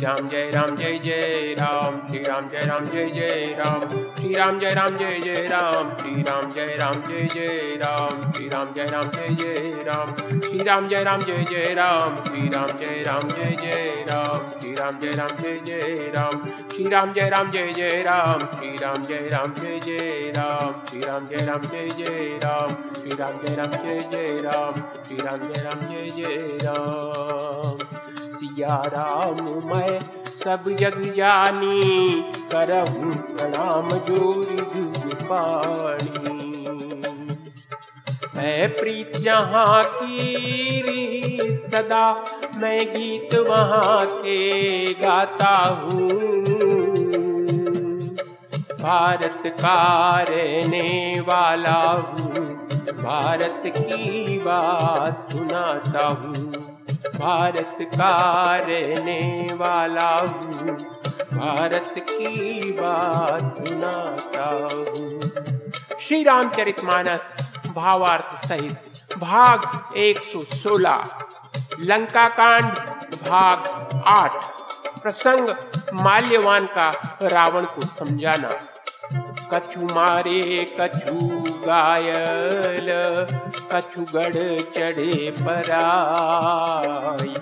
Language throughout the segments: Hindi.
Ram Jai Ram Jai Jai Ram Shri Ram Jay Ram Jay Jay Ram Shri Ram Jay Ram Jay Jay Ram Shri Ram Jay Ram Jay Jay Ram Shri Ram Jay Ram Jay Jay Ram Shri Ram Jay Ram Jay Jay Ram Shri Ram Jay Ram Jay Jay Ram Shri Ram Jay Ram Jay Jay Ram Shri Ram Jay Ram Jay Jay Ram Shri Ram Jay Ram Jay Jay Ram Shri Ram Jay Ram Jay Jay Ram Shri Ram Jai Ram Jai Jai Ram Shri Ram Jai Ram Jai Jai Ram Siya Ram मैं सब जग जानी करहूँ प्रणाम जोरी पानी है प्रीत जहाँ की सदा मैं गीत वहाँ के गाता हूँ। भारत का रहने वाला हूँ, भारत की बात सुनाता हूँ। भारत का रहने वाला हूँ। भारत की बात सुनाता हूँ। श्री रामचरितमानस भावार्थ सहित भाग 116 लंका कांड भाग 8 प्रसंग माल्यवान का रावण को समझाना। कछु मारे, कछु गायल कछु गढ़ चढ़े पराई।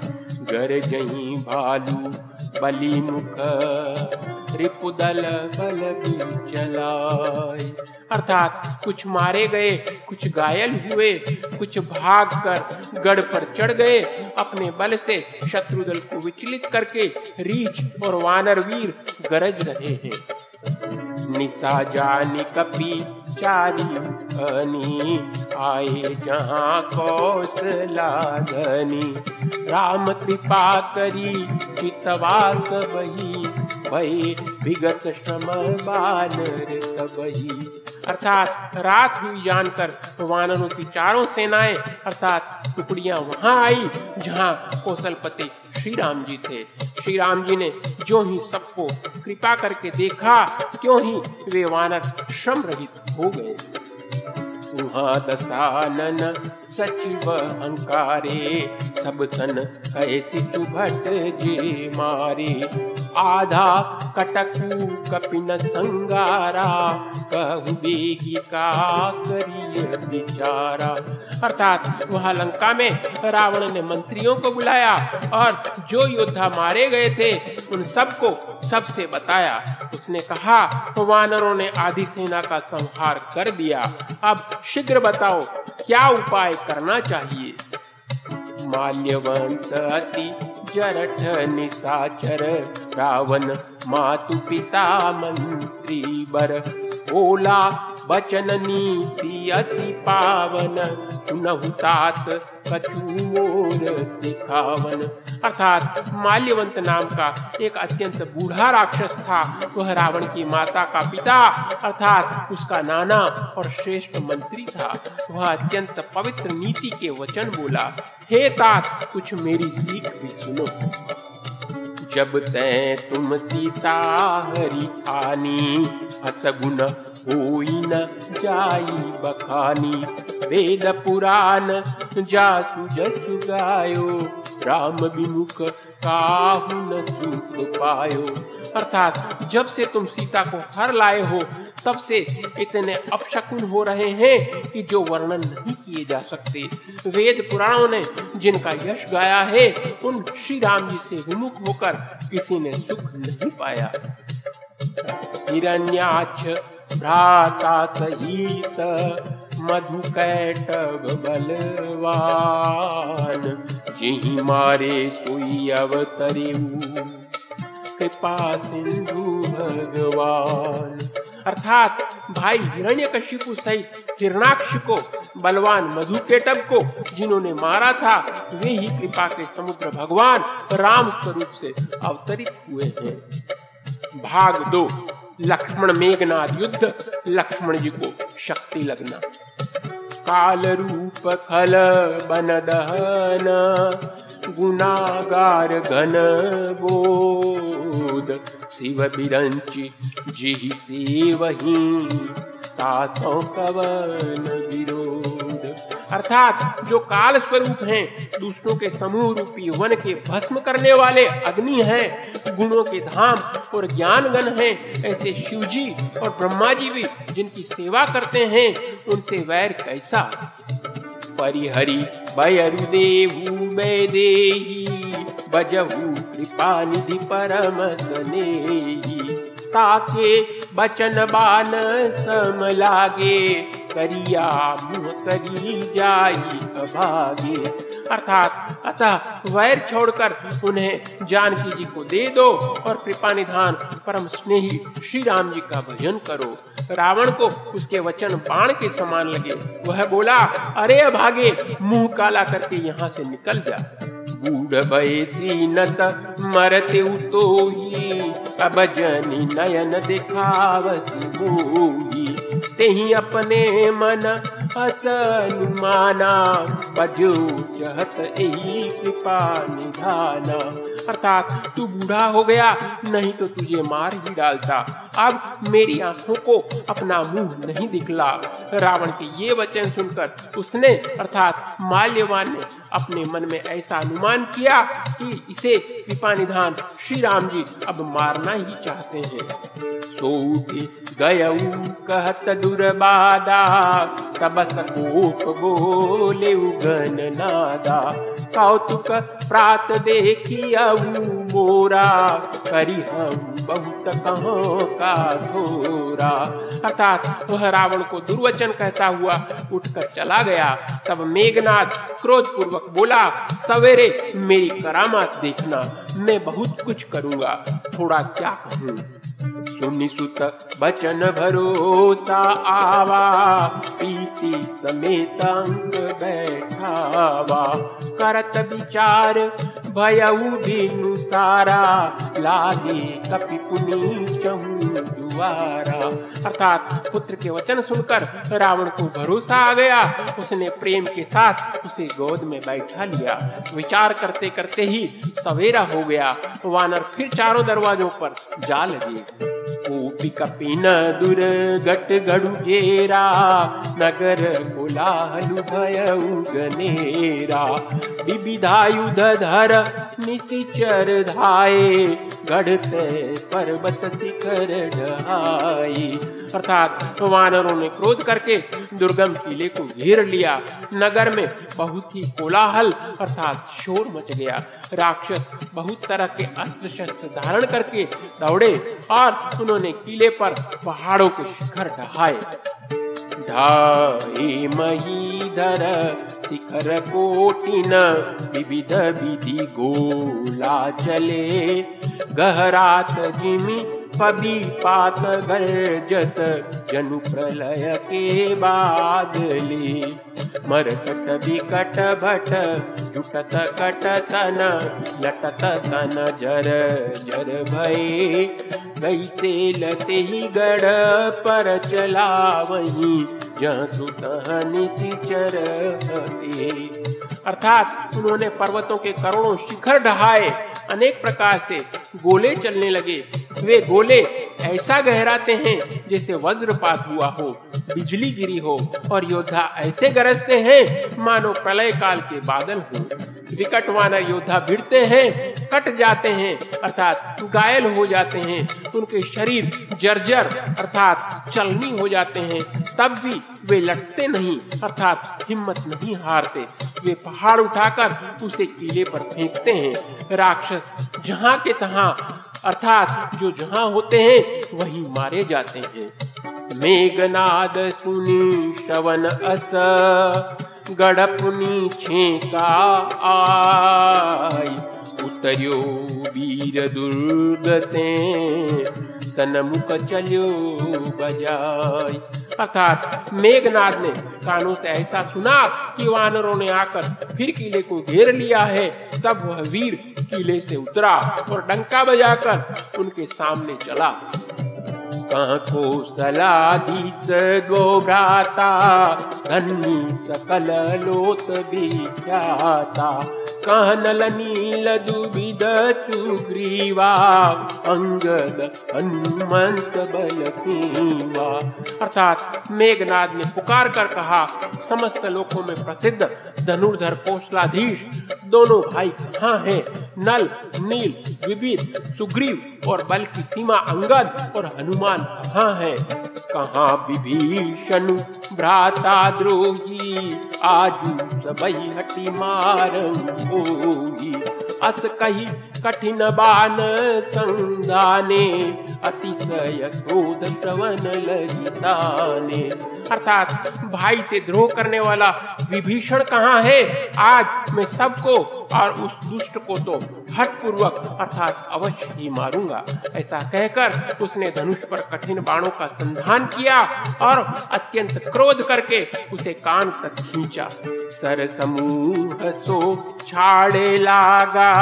गर जही भालू बलि मुख रिपुदल बल भी चलाए अर्थात कुछ मारे गए, कुछ घायल हुए, कुछ भाग कर गढ़ पर चढ़ गए। अपने बल से शत्रु दल को विचलित करके रीछ और वानर वीर गरज रहे हैं। निशा जानी कपी चारी धनी आए जहाँ कौश लागनी राम कृपा करी, चितवास वही भई विगत श्रम बाल तबही अर्थात रात हुई जानकर वानरों की चारों सेनाएँ, अर्थात टुकड़ियाँ वहाँ आई, जहाँ कौशलपति श्री राम जी थे। श्री राम जी ने जो ही सबको कृपा करके देखा क्यों ही वे वानर श्रम रहित हो गए। दसानन सचिव अंकारे सब सन कैसी सुभट जे मारे। आधा कटकु कपिन संगारा, कहु बेगी का करिय बिचारा। अर्थात वह लंका में रावण ने मंत्रियों को बुलाया और जो योद्धा मारे गए थे, उन सबको सबसे बताया। उसने कहा, वानरों ने आधी सेना का संहार कर दिया। अब शीघ्र बताओ, क्या उपाय करना चाहिए? माल्यवंत अति जरठ निशाचर रावण मातु पिता मंत्री बर ओला बचन नीति अति पावन। सुनहुतात कछु मोर सिखावन। अर्थात माल्यवंत नाम का एक अत्यंत बूढ़ा राक्षस था, वह रावण की माता का पिता, अर्थात उसका नाना और श्रेष्ठ मंत्री था। वह अत्यंत पवित्र नीति के वचन बोला, हे तात, कुछ मेरी सीख भी सुनो। जब तै तुम सीता हरि आनी असगुन होई न जाई बखानी, वेद पुराण जासु जसु गायो, राम विमुख काहु न सुख पायो। अर्थात जब से तुम सीता को हर लाए हो, तब से इतने अपशकुन हो रहे हैं कि जो वर्णन नहीं किए जा सकते। वेद पुराणों ने जिनका यश गाया है, उन श्री राम जी से विमुख होकर किसी ने सुख नहीं पाया। हिरण्याक्ष भ्राता सहित मधु कैटव बलवान, जिहि मारे सोई अवतरेऊ कृपा सिंधु भगवान। अर्थात भाई हिरण्यकशिपु सहित हिरणाक्ष को, बलवान मधुकेटब को, जिन्होंने मारा था, वे ही कृपा के समुद्र भगवान राम स्वरूप से अवतरित हुए हैं। भाग दो। लक्ष्मण मेघनाथ युद्ध, लक्ष्मण जी को शक्ति लगना। काल रूप खल बन दहन गुनागार घन बोध। शिव बिरंची जिहि से वही तासों कवन विरोध अर्थात जो काल स्वरूप हैं, दूसरों के समूह रूपी वन के भस्म करने वाले अग्नि हैं, गुणों के धाम और ज्ञान गण हैं, ऐसे शिव जी और ब्रह्मा जी भी जिनकी सेवा करते हैं, उनसे वैर कैसा? परिहरी भयरुदेवु वैदेही बजहु कृपा निधि परम ताके बचन बान सम लागे करिया, मुह करी जाई अभागे। अर्थात, अतः वैर छोड़कर उन्हें जानकी जी को दे दो और कृपा निधान परम स्नेही श्री राम जी का भजन करो। रावण को उसके वचन बाण के समान लगे। वह बोला, अरे अभागे, मुँह काला करके यहाँ से निकल जा। बूढ़ भयसी नत मरते तो ही अब जनी नयन दिखावती मोही। ते ही अपने मन हसनुमाना बजो चहत यही कृपा निधाना। अर्थात तू बूढ़ा हो गया, नहीं तो तुझे मार ही डालता। अब मेरी आँखों को अपना मुँह नहीं दिखला। रावण के ये वचन सुनकर उसने, अर्थात माल्यवान ने, अपने मन में ऐसा अनुमान किया कि इसे कृपा निधान श्री राम जी अब मारना ही चाहते हैं। सोठी गयऊ कहत दुर्बादा बोले उगन नादा। कौतुक प्रात देखी मोरा करी हम बहुत कहो का थोरा अर्थात वह रावण को दुर्वचन कहता हुआ उठकर चला गया। तब मेघनाथ क्रोध पूर्वक बोला, सवेरे मेरी करामात देखना, मैं बहुत कुछ करूँगा। थोड़ा क्या कहूँ? सुनि सुत बचन भरोसा आवा पीति समेत अंक बैठावा। करत विचार भयऊ बिनु सारा, लागे कपि पुनि चहु दुआरा अर्थात पुत्र के वचन सुनकर रावण को भरोसा आ गया। उसने प्रेम के साथ उसे गोद में बैठा लिया। विचार करते करते ही सवेरा हो गया। वानर फिर चारों दरवाजों पर जा लगे। कोपी कपिन दुर्गट गढ़ु घेरा नगर धाये गढ़ते पर्वत शिखर ढहाई अर्थात वानरों ने क्रोध करके दुर्गम किले को घेर लिया। नगर में बहुत ही कोलाहल अर्थात शोर मच गया। राक्षस बहुत तरह के अस्त्र शस्त्र धारण करके दौड़े और उन्होंने किले पर पहाड़ों के शिखर ढहाए। ढाई महीधर शिखर कोटिन, विविध विधि गोला चले। गहरात जिमी पबी पात गर्जत जनु प्रलय के बादले। मरकट विकट भट, जुटत कट तन लटत तन जर जर भय गईते लते ही गढ़ पर चला वही चर अर्थात उन्होंने पर्वतों के करोड़ों शिखर ढहाए, अनेक प्रकार से गोले चलने लगे। वे गोले ऐसा गहराते हैं जैसे वज्रपात हुआ हो, बिजली गिरी हो और योद्धा ऐसे गरजते हैं मानो प्रलय काल के बादल हो। विकट वानर योद्धा भिड़ते हैं, कट जाते हैं, अर्थात घायल हो जाते हैं। उनके शरीर जर्जर, अर्थात चलनी हो जाते हैं। तब भी वे लटते नहीं, अर्थात हिम्मत नहीं हारते। वे पहाड़ उठाकर उसे किले पर फेंकते हैं। राक्षस जहाँ के तहा अर्थात जो जहाँ होते हैं, वही मारे जाते हैं। मेघनाद सुनी सवन अस गड़पुनी छेका आई उतरियो वीर दुर्गते, सनमुख चलो बजाई अर्थात मेघनाथ ने कानों से ऐसा सुना कि वानरों ने आकर फिर किले को घेर लिया है। तब वह वीर किले से उतरा और डंका बजाकर उनके सामने चला। को सलाधीस गो भ्राता धनी सकल लोत भी कह नल दुविध सुग्रीवा अंगद हनुमंत बल अर्थात मेघनाद ने पुकार कर कहा, समस्त लोकों में प्रसिद्ध धनुर्धर कौशलाधीश दोनों भाई कहाँ हैं? नल, नील, विविध, सुग्रीव और बल की सीमा अंगद और हनुमान कहाँ है? कहाँ विभीषण? भ्राता द्रोही, आज सबई हटी मारंगी अस कही कठिन बान संधाने अतिशय क्रोध श्रवण लगिताने अर्थात भाई से द्रोह करने वाला विभीषण कहाँ है? आज मैं सबको और उस दुष्ट को तो हट पूर्वक अर्थात अवश्य ही मारूँगा। ऐसा कहकर उसने धनुष पर कठिन बाणों का संधान किया और अत्यंत क्रोध करके उसे कान तक खींचा। सर समूह सो छाड़े लागा,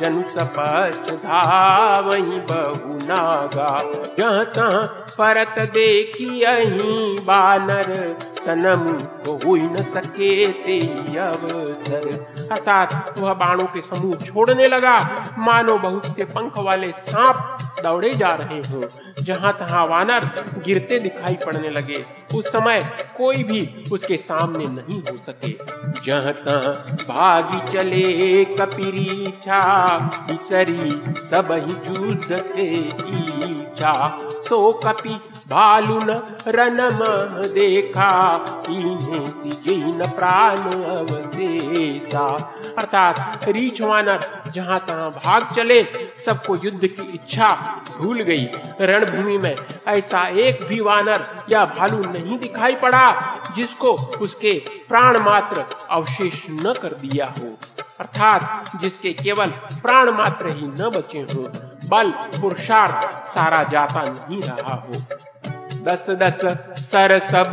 जन सपच धावही बहु नागा। जहाँ तह परत देखी अही बानर, सनम को हुई न सके ते अवसर। अर्थात वह बाणों के समूह छोड़ने लगा। मानो बहुत से पंख वाले सांप दौड़े जा रहे हो, जहाँ तहां वानर गिरते दिखाई पड़ने लगे। उस समय कोई भी उसके सामने नहीं हो सके। जहाँ तहाँ भागी चले कपिरी छा, बिसरी सब ही युद्ध थे इच्छा सो कपि भालुन रनम देखा, इन्हें सिजीन प्राण अवशेषा अर्थात रीछ वानर, जहाँ तहाँ भाग चले, सबको युद्ध की इच्छा भूल गई। रणभूमि में ऐसा एक भी वानर या भालू नहीं दिखाई पड़ा, जिसको उसके प्राण मात्र अवशेष न कर दिया हो। अर्थात जिसके केवल प्राण मात्र ही न बचे हो। बल, पुरुषार्थ सारा जाता नहीं रहा हो। दस दस सर सब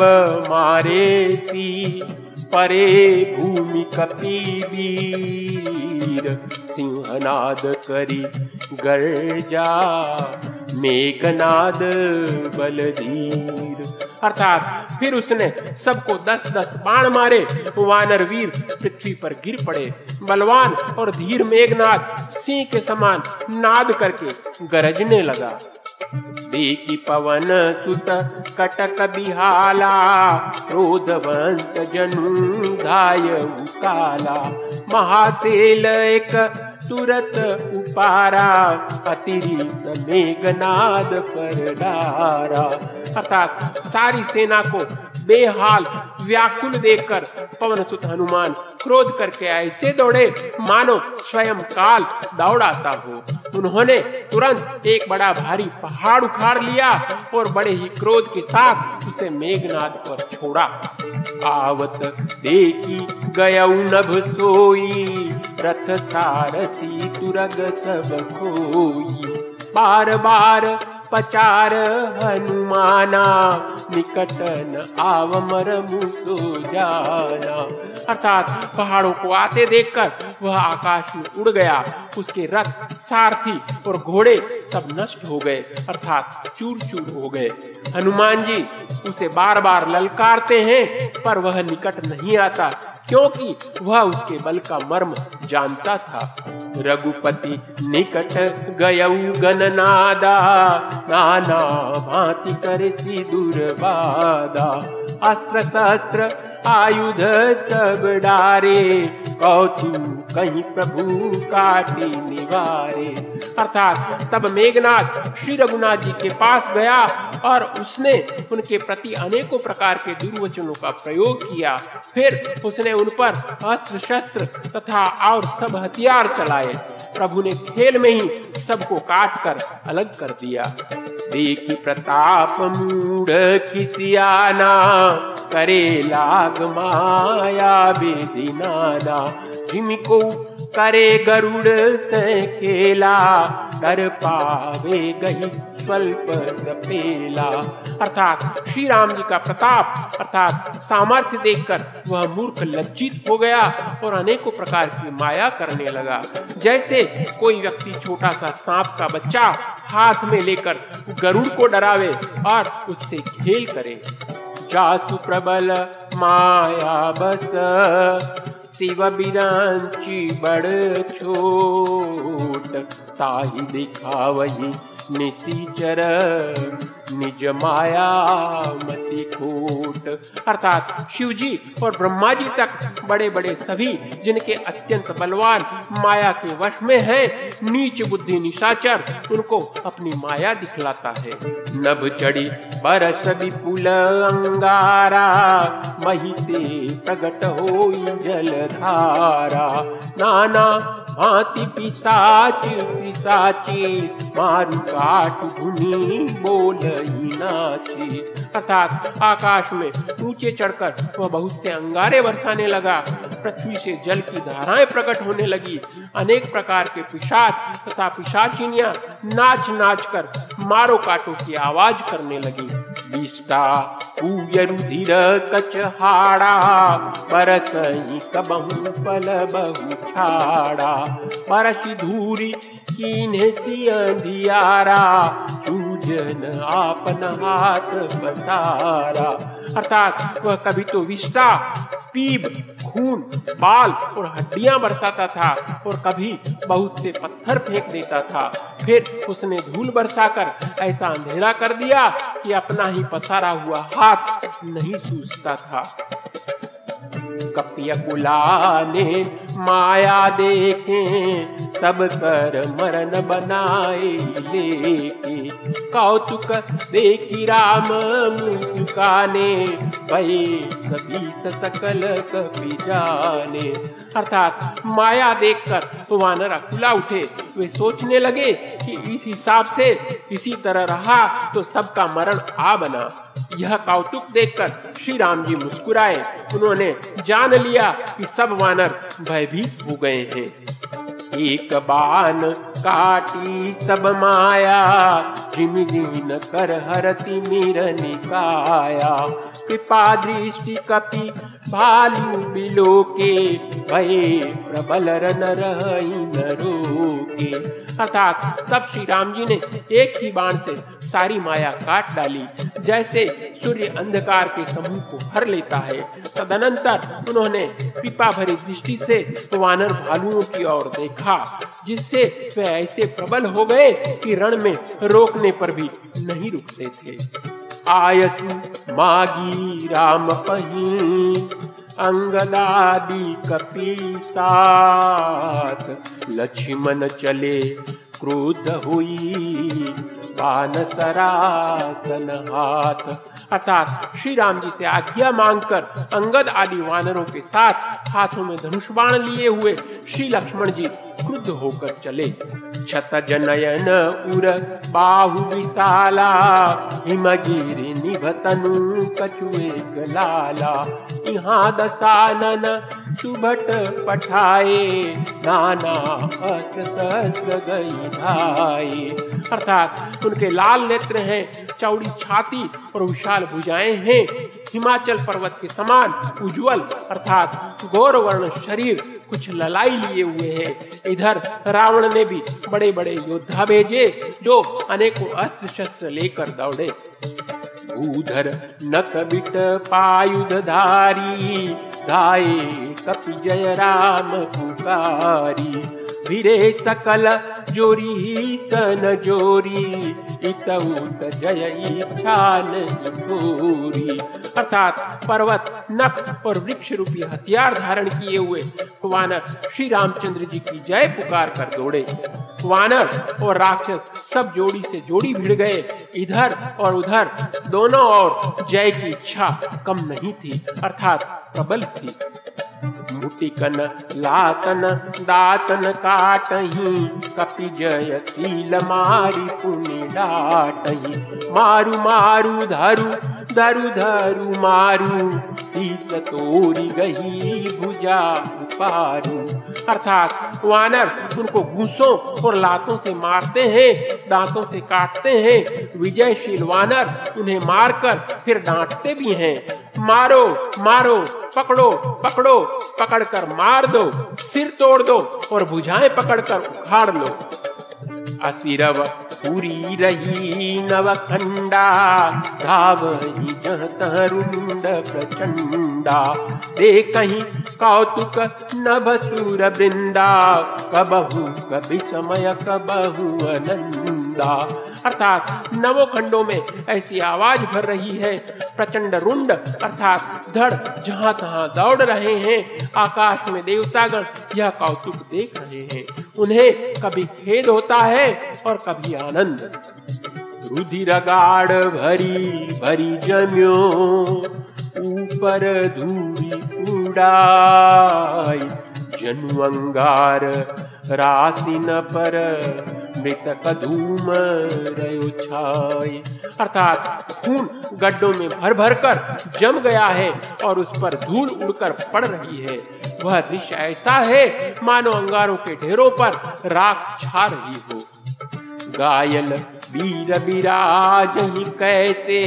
मारे सी, परे भूमि कपी वीर। सिंहनाद करी गर्जा, मेघनाद बलधीर। अर्थात फिर उसने सबको दस दस बाण मारे। वानर वीर पृथ्वी पर गिर पड़े। बलवान और धीर मेघनाद सिंह के समान नाद करके गरजने लगा। देखी पवन सुत कटक बिहाला, क्रोधवंत जनु धाय काला महासेल एक तुरत उपारा अतिरिक्त मेघनाद पर डारा। अर्थात सारी सेना को बेहाल व्याकुल देखकर पवन सुत हनुमान क्रोध करके ऐसे दौड़े, मानो स्वयं काल दौड़ाता हो। उन्होंने तुरंत एक बड़ा भारी पहाड़ उखाड़ लिया और बड़े ही क्रोध के साथ उसे मेघनाद पर छोड़ा। आवत देखी गय नभ सोई, रथ सारथी तुरग सब खोई। बार बार पचार हनुमाना, निकट न आव मर मुसो जाना। अर्थात पहाड़ों को आते देखकर वह आकाश में उड़ गया। उसके रथ, सारथी और घोड़े सब नष्ट हो गए, अर्थात चूर चूर हो गए। हनुमान जी उसे बार बार ललकारते हैं, पर वह निकट नहीं आता। क्योंकि वह उसके बल का मर्म जानता था। रघुपति निकट गय गणनादा, नाना भांति कर दुर्बादा। अस्त्र शस्त्र आयुध सब डारे कौतु कहीं प्रभु काटे निवारे। अर्थात तब मेघनाथ श्री रघुनाथ जी के पास गया, और उसने उनके प्रति अनेकों प्रकार के दुर्वचनों का प्रयोग किया। फिर उसने उन पर अस्त्र शस्त्र तथा और सब हथियार चलाए। प्रभु ने खेल में ही सबको काट कर अलग कर दिया। देखी प्रताप मूढ़ किसियाना करे लाग माया बेदिनाना जिनको करे गरुड़ से खेला कर पावे गई स्वल्प सपेला अर्थात श्री राम जी का प्रताप, अर्थात सामर्थ्य देखकर वह मूर्ख लज्जित हो गया और अनेकों प्रकार की माया करने लगा। जैसे कोई व्यक्ति छोटा सा सांप का बच्चा हाथ में लेकर गरुड़ को डरावे और उससे खेल करे। जासु प्रबल माया बस। शिव बिरांची बड़ छोट ताही दिखावही निशीचर निज माया मति खोट अर्थात शिव जी और ब्रह्मा जी तक बड़े बड़े सभी, जिनके अत्यंत बलवान माया के वश में हैं, नीच बुद्धि निशाचर, उनको अपनी माया दिखलाता है। नभ चढ़ी बरस विपुल अंगारा महिते प्रगट हो जलधारा नाना भांति पिसाच पिसाचे मारू काट धुनी बोल नाची। अर्थात आकाश में ऊँचे चढ़कर वह बहुत से अंगारे बरसाने लगा। पृथ्वी से जल की धाराएँ प्रकट होने लगी। अनेक प्रकार के पिशाच तथा पिशाचिनिया नाच नाच कर मारो काटो की आवाज़ करने लगी। विष्टा रुधिर कच हाड़ा बरस कबहू पल बहु छाड़ा परश धूरी कीन्हे अंधियारा सूजन आपन हाथ बसारा अर्थात वह कभी तो विष्टा पीब, खून, बाल और हड्डियाँ बरसाता था और कभी बहुत से पत्थर फेंक देता था। फिर उसने धूल बरसाकर ऐसा अंधेरा कर दिया कि अपना ही पसारा हुआ हाथ नहीं सूझता था। कपिय ने माया देखे सब कर मरण बनाए लेके। कौतुक देखी राम मुस्काने भय सभी सकल कपि जाने। अर्थात माया देखकर तो वानर अकुला उठे, वे सोचने लगे कि इस हिसाब से इसी तरह रहा तो सबका मरण आ बना। यह कौतुक देखकर श्री राम जी मुस्कुराए। उन्होंने जान लिया कि सब वानर भयभीत हो गए हैं। एक बाल काटी सब माया जिमिदीन कर हरती मीर निकाया। कृपा दृष्टि कपि भालू बिलो के, भय प्रबल रन रही न रोके। अर्थात तब श्री राम जी ने एक ही बाण से सारी माया काट डाली। जैसे सूर्य अंधकार के समूह को हर लेता है, तदनंतर उन्होंने पिपा भरी दृष्टि से वानर भालुओं की ओर देखा, जिससे वे ऐसे प्रबल हो गए कि रण में रोकने पर भी नहीं रुकते थे। आयसु मागी राम अंगदादि कपी साथ, लक्ष्मण चले, क्रोध हुई पान सरासन हाथ। अर्थात श्री राम जी से आज्ञा मांगकर अंगद आदि वानरों के साथ हाथों में धनुष बाण लिए हुए श्री लक्ष्मण जी क्रुद्ध होकर चले। छत जनयन उर बाहु विशाला हिमगिरी निभतनु कछुए गलाला यहाँ दसानन सुभट पठाए। नाना अस्त्र गई भाई अर्थात उनके लाल नेत्र हैं, चौड़ी छाती और विशाल भुजाएँ हैं। हिमाचल पर्वत के समान उज्जवल, अर्थात गौर वर्ण शरीर कुछ ललाई लिए हुए हैं। इधर रावण ने भी बड़े बड़े योद्धा भेजे, जो अनेकों अस्त्र शस्त्र लेकर दौड़े। उधर नक बिट पायुध धारी गाये कपि जय राम पुकारी। वीरे सकल जोरी सन जोरी इतउत जय इच्छान गोरी अर्थात पर्वत, नख और वृक्ष रूपी हथियार धारण किए हुए वानर श्री रामचंद्र जी की जय पुकार कर दौड़े। वानर और राक्षस सब जोड़ी से जोड़ी भिड़ गए। इधर और उधर दोनों और जय की इच्छा कम नहीं थी, अर्थात प्रबल थी। मुटिकन, लातन, दातन काटही, कपि जय शील मारी पुनि डाटही मारू मारू, धरु धरु धरु, मारू, शीस तोरी गही भुजा उपारू। अर्थात वानर उनको घूसों और लातों से मारते हैं, दांतों से काटते हैं। विजयशील वानर उन्हें मारकर फिर डांटते भी हैं। मारो मारो, पकड़ो पकड़ो, पकड़कर मार दो, सिर तोड़ दो और भुजाएँ पकड़कर उखाड़ लो। असिरव पूरी रही नवखंडा धावही जह रुंड प्रचंड। दे कहीं कौतुक नभसुर वृंदा, कबहू कभी समय, कबहू अनंदा अर्थात नवो खंडों में ऐसी आवाज़ भर रही है। प्रचंड रुंड, अर्थात धड़, जहाँ तहां दौड़ रहे हैं। आकाश में देवतागण यह कौतुक देख रहे हैं। उन्हें कभी खेद होता है और कभी आनंद। रुधिर गाढ़ भरी भरी जम्यो ऊपर धूरी उड़ाई। जनु अंगार राशि न पर मृतक धूम रयो छाई। अर्थात खून गड्ढों में भर भर कर जम गया है और उस पर धूल उड़कर पड़ रही है। वह दृश्य ऐसा है, मानो अंगारों के ढेरों पर राख छा रही हो। गायल वीर विराज ही कैसे,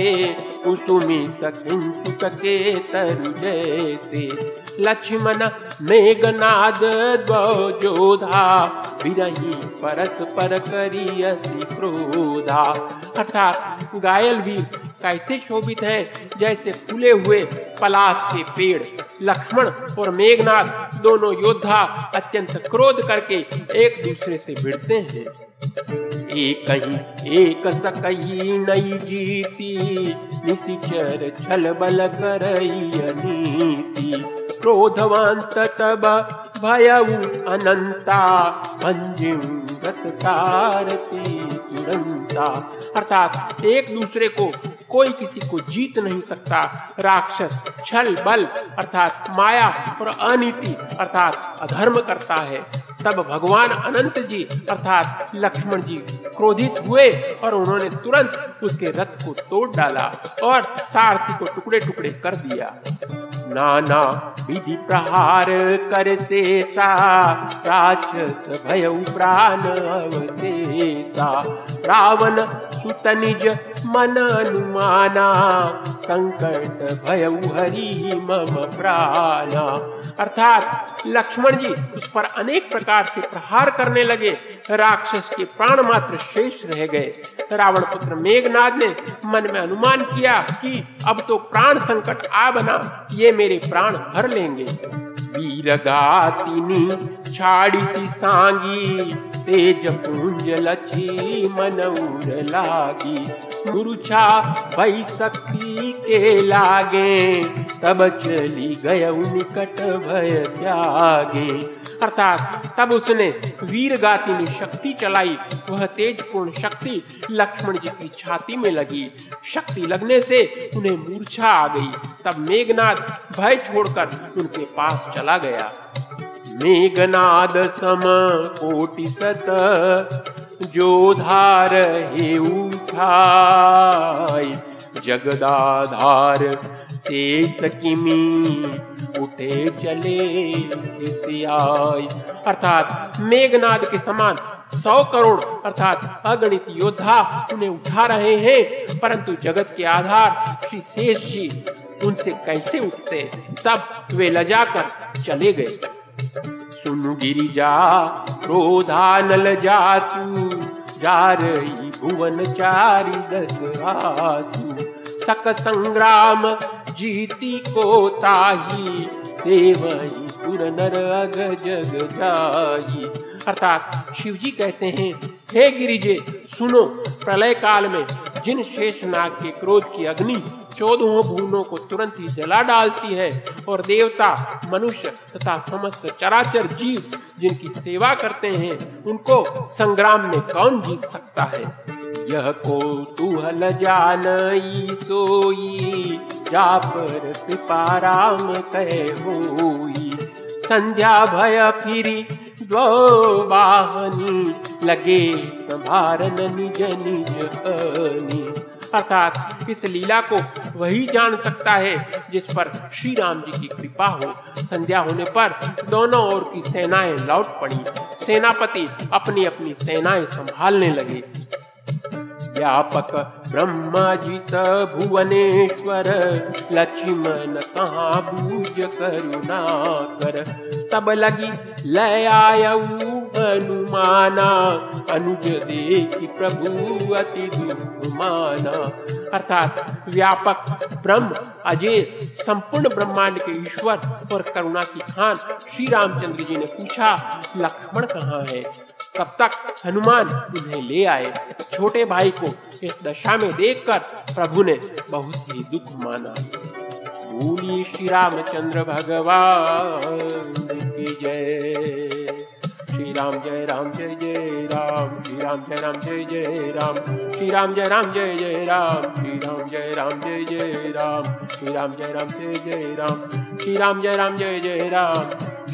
कुसुमी सकिंचुक के तरु जैसे। लक्ष्मण मेघनाद जोधा बिरही परस्पर करियति क्रोधा। अर्थात घायल वीर कैसे शोभित है, जैसे फूले हुए पलाश के पेड़। लक्ष्मण और मेघनाथ दोनों योद्धा अत्यंत क्रोध करके एक दूसरे से भिड़ते हैं। एक ही, एक सकई नई जीती निशिचर छल बल करई नीति क्रोधवंत तब भयउ अनंता पंजिंगत सारती तुरंता अर्थात एक दूसरे को कोई किसी को जीत नहीं सकता। राक्षस, छल बल, अर्थात माया और अनीति, अर्थात अधर्म करता है। तब भगवान अनंत जी, अर्थात लक्ष्मण जी, क्रोधित हुए और उन्होंने तुरंत उसके रथ को तोड़ डाला और सारथी को टुकड़े टुकड़े कर दिया। नाना विधि प्रहार करते राक्षस भय प्राण अवशेषा। रावण सुत निज मन अनुमाना। संकट भय हरि मम प्राणा। अर्थात लक्ष्मण जी उस पर अनेक प्रकार से प्रहार करने लगे। राक्षस के प्राण मात्र शेष रह गए। रावण पुत्र मेघनाद ने मन में अनुमान किया कि अब तो प्राण संकट आ बना, ये मेरे प्राण भर लेंगे। वीर गातिनी, छाड़ी सांगी, तेज लची लागी। मूर्छा भई शक्ति के लागे। तब चली गय निकट भय त्यागे। अर्थात तब उसने वीर गातिनी शक्ति चलाई, वह तेज पूर्ण शक्ति लक्ष्मण जी की छाती में लगी। शक्ति लगने से उन्हें मूर्छा आ गई। तब मेघनाथ भय छोड़कर उनके पास चला गया। मेघनाद सम कोटि सत, जो धार हे उठाई जगदाधार शेष किमी उठे चले अर्थात मेघनाद के समान सौ करोड़, अर्थात अगणित योद्धा उन्हें उठा रहे हैं। परंतु जगत के आधार श्री शेष जी उनसे कैसे उठते? तब वे लजाकर चले गए। सुनु गिरिजा, क्रोधा नल जातु जा रही भुवन चारी दस हाथु सक संग्राम जीती को ताही सेवई पुर नर अग जग जाई। अर्थात शिव जी कहते हैं, हे गिरिजे, सुनो, प्रलय काल में जिन शेष नाग के क्रोध की अग्नि चौदहों भूनों को तुरंत ही जला डालती है और देवता, मनुष्य तथा समस्त चराचर जीव जिनकी सेवा करते हैं, उनको संग्राम में कौन जीत सकता है? यह को तुहल जान सोई। जा पर कृपा राम कहे होई संध्या भय फिरी द्वो वाहनी लगे संभारन निज निज अर्थात इस लीला को वही जान सकता है जिस पर श्री राम जी की कृपा हो संध्या होने पर दोनों ओर की सेनाएँ लौट पड़ी सेनापति अपनी अपनी सेनाएँ संभालने लगे व्यापक ब्रह्माजित भुवनेश्वर, लक्ष्मण कहाँ बूझ करुणा कर तब लगी लय हनुमाना, अनुज देख प्रभु अति दुख माना अर्थात व्यापक ब्रह्म, अजय, संपूर्ण ब्रह्मांड के ईश्वर और करुणा की खान श्री रामचंद्र जी ने पूछा, लक्ष्मण कहाँ है? तब तक हनुमान उन्हें ले आए? छोटे भाई को इस दशा में देखकर प्रभु ने बहुत ही दुख माना। बोली श्री रामचंद्र भगवान की जय। श्री राम जय राम, जय जय राम। श्री राम जय राम, जय जय राम। श्री राम जय राम, जय जय राम। श्री राम जय राम, जय जय राम। श्री राम जय राम, जय जय राम। श्री राम जय राम, जय जय राम।